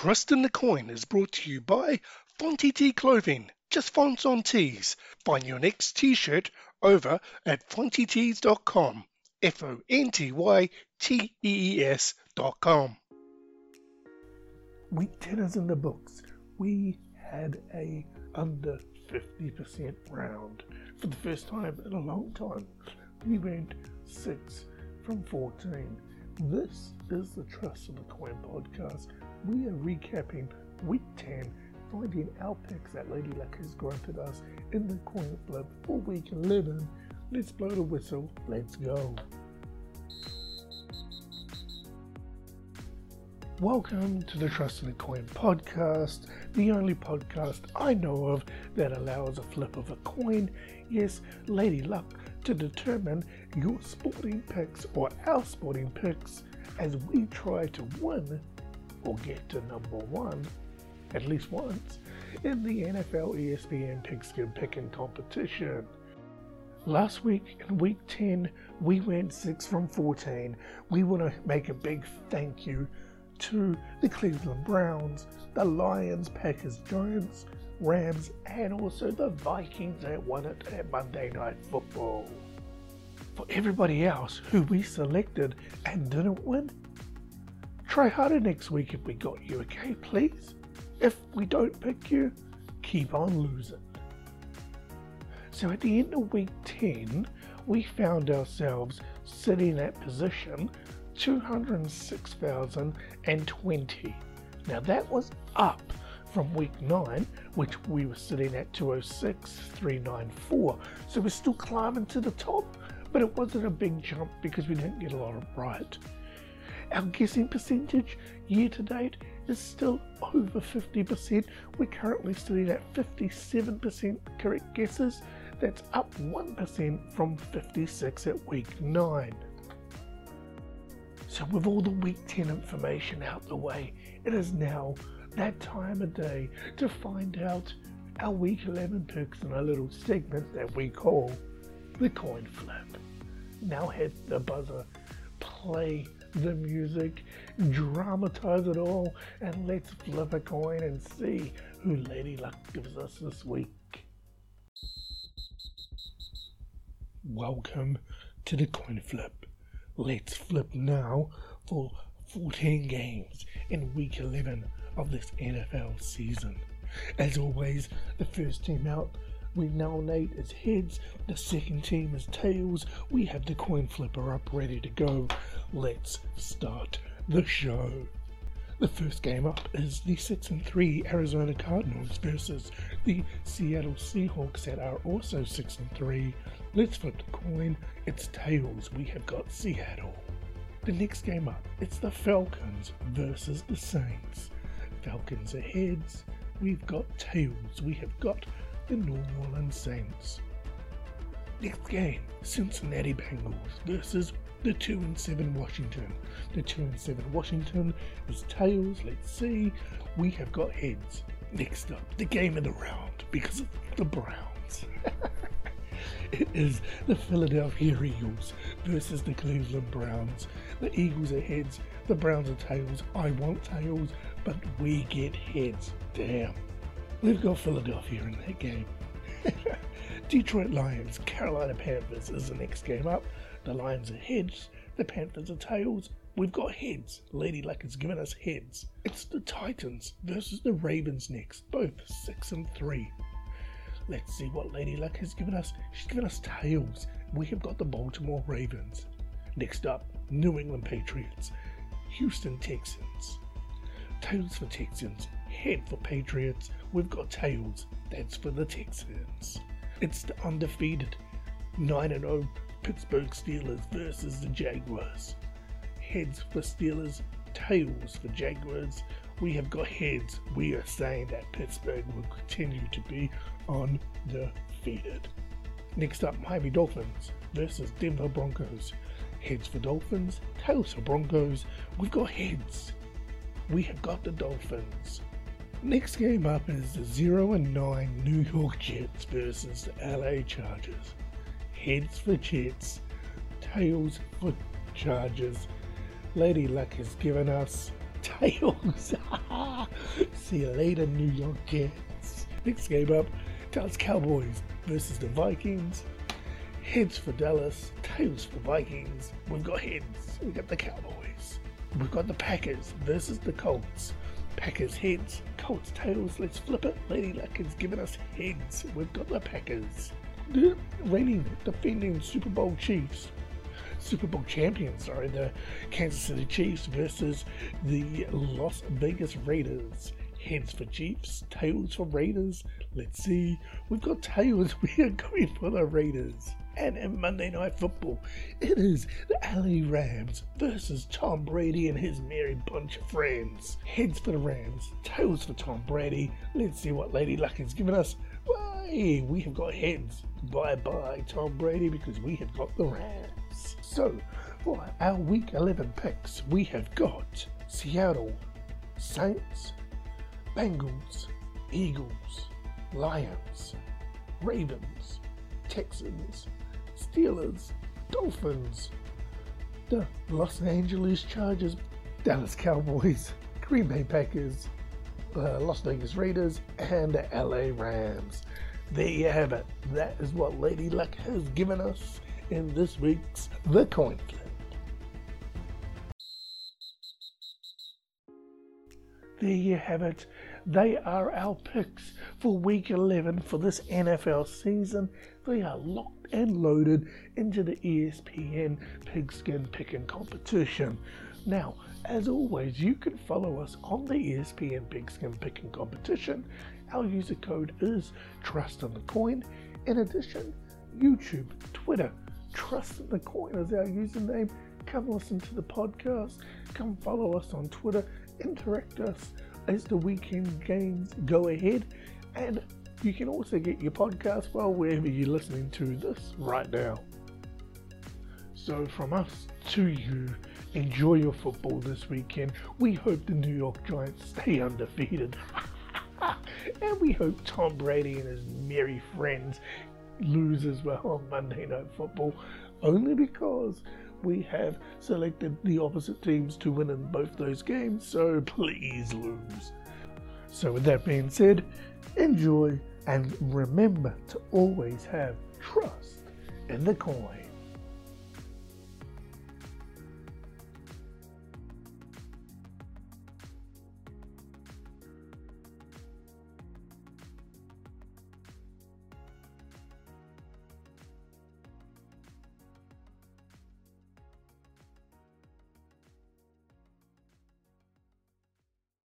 Trust in the Coin is brought to you by Fonty T Clothing, just fonts on tees. Find your next t-shirt over at fontytees.com. F-O-N-T-Y-T-E-E-S dot com. Week 10 is in the books. We had a under 50% round for the first time in a long time. We went 6 from 14. This is the Trust in the Coin podcast. We are recapping week 10, finding our picks that Lady Luck has granted us in the coin flip for week 11. Let's blow the whistle. Let's go. Welcome to the Trust in the Coin podcast, the only podcast I know of that allows a flip of a coin, yes, Lady Luck, to determine your sporting picks or our sporting picks as we try to win or get to number one at least once in the NFL ESPN Pigskin Picking competition. Last week in week 10, we went 6 from 14. We want to make a big thank you to the Cleveland Browns, the Lions, Packers, Giants, Rams, and also the Vikings that won it at Monday Night Football. For everybody else who we selected and didn't win, try harder next week if we got you, okay, please? If we don't pick you, keep on losing. So at the end of week 10, we found ourselves sitting at position 206,020. Now that was up from week 9, which we were sitting at 206,394. So we're still climbing to the top, but it wasn't a big jump because we didn't get a lot of right. Our guessing percentage year to date is still over 50%. We're currently sitting at 57% correct guesses. That's up 1% from 56 at week 9. So, with all the week 10 information out the way, it is now that time of day to find out our week 11 picks in a little segment that we call the coin flip. Now hit the buzzer, play the music, dramatize it all, and let's flip a coin and see who Lady Luck gives us this week. Welcome to the coin flip. Let's flip now for 14 games in week 11 of this NFL season. As always, the first team out we nominate as heads, the second team as tails. We have the coin flipper up ready to go. Let's start the show. The first game up is the 6 and 3 Arizona Cardinals versus the Seattle Seahawks that are also 6 and 3. Let's flip the coin. It's tails. We have got Seattle. The next game up, it's the Falcons versus the Saints. Falcons are heads. We've got tails. We have got the New Orleans Saints. Next game, Cincinnati Bengals versus the 2 and 7 Washington. The 2 and 7 Washington is tails. Let's see. We have got heads. Next up, the game of the round because of the Browns. it is the Philadelphia Eagles versus the Cleveland Browns. The Eagles are heads, the Browns are tails. I want tails, but we get heads. Damn. We've got Philadelphia in that game. Detroit Lions, Carolina Panthers is the next game up. The Lions are heads, the Panthers are tails. We've got heads. Lady Luck has given us heads. It's the Titans versus the Ravens next, both 6 and 3. Let's see what Lady Luck has given us. She's given us tails. We have got the Baltimore Ravens. Next up, New England Patriots, Houston Texans. Tails for Texans, head for Patriots. We've got tails. That's for the Texans. It's the undefeated 9 0 Pittsburgh Steelers versus the Jaguars. Heads for Steelers, tails for Jaguars. We have got heads. We are saying that Pittsburgh will continue to be undefeated. Next up, Miami Dolphins versus Denver Broncos. Heads for Dolphins, tails for Broncos. We've got heads. We have got the Dolphins. Next game up is the 0 and 9 New York Jets versus the LA Chargers. Heads for Jets, tails for Chargers. Lady Luck has given us tails. See you later, New York Jets. Next game up, Dallas Cowboys versus the Vikings. Heads for Dallas, tails for Vikings. We've got heads. We've got the Cowboys. We've got the Packers versus the Colts. Packers heads, Colts tails. Let's flip it. Lady Luck has given us heads. We've got the Packers. The reigning, defending Super Bowl Chiefs. Super Bowl champions, sorry, the Kansas City Chiefs versus the Las Vegas Raiders. Heads for Chiefs, tails for Raiders. Let's see. We've got tails. We are going for the Raiders. And in Monday Night Football, it is the LA Rams versus Tom Brady and his merry bunch of friends. Heads for the Rams, tails for Tom Brady. Let's see what Lady Luck has given us. Why, we have got heads. Bye bye, Tom Brady, because we have got the Rams. So, for our Week 11 picks, we have got Seattle, Saints, Bengals, Eagles, Lions, Ravens, Texans, Steelers, Dolphins, the Los Angeles Chargers, Dallas Cowboys, Green Bay Packers, uh, Las Vegas Raiders, and the LA Rams. There you have it. That is what Lady Luck has given us in this week's The Coin Flip. There you have it. They are our picks for week 11 for this NFL season. They are locked and loaded into the ESPN Pigskin Picking Competition. Now, as always, you can follow us on the ESPN Pigskin Picking Competition. Our user code is Trust in the Coin. In addition, YouTube, Twitter, Trust in the Coin is our username. Come listen to the podcast. Come follow us on Twitter. Interact us as the weekend games go ahead. And you can also get your podcast while wherever you're listening to this right now. So, from us to you, enjoy your football this weekend. We hope the New York Giants stay undefeated. and we hope Tom Brady and his merry friends lose as well on Monday Night Football, only because we have selected the opposite teams to win in both those games, so please lose. So, with that being said, enjoy and remember to always have trust in the coin.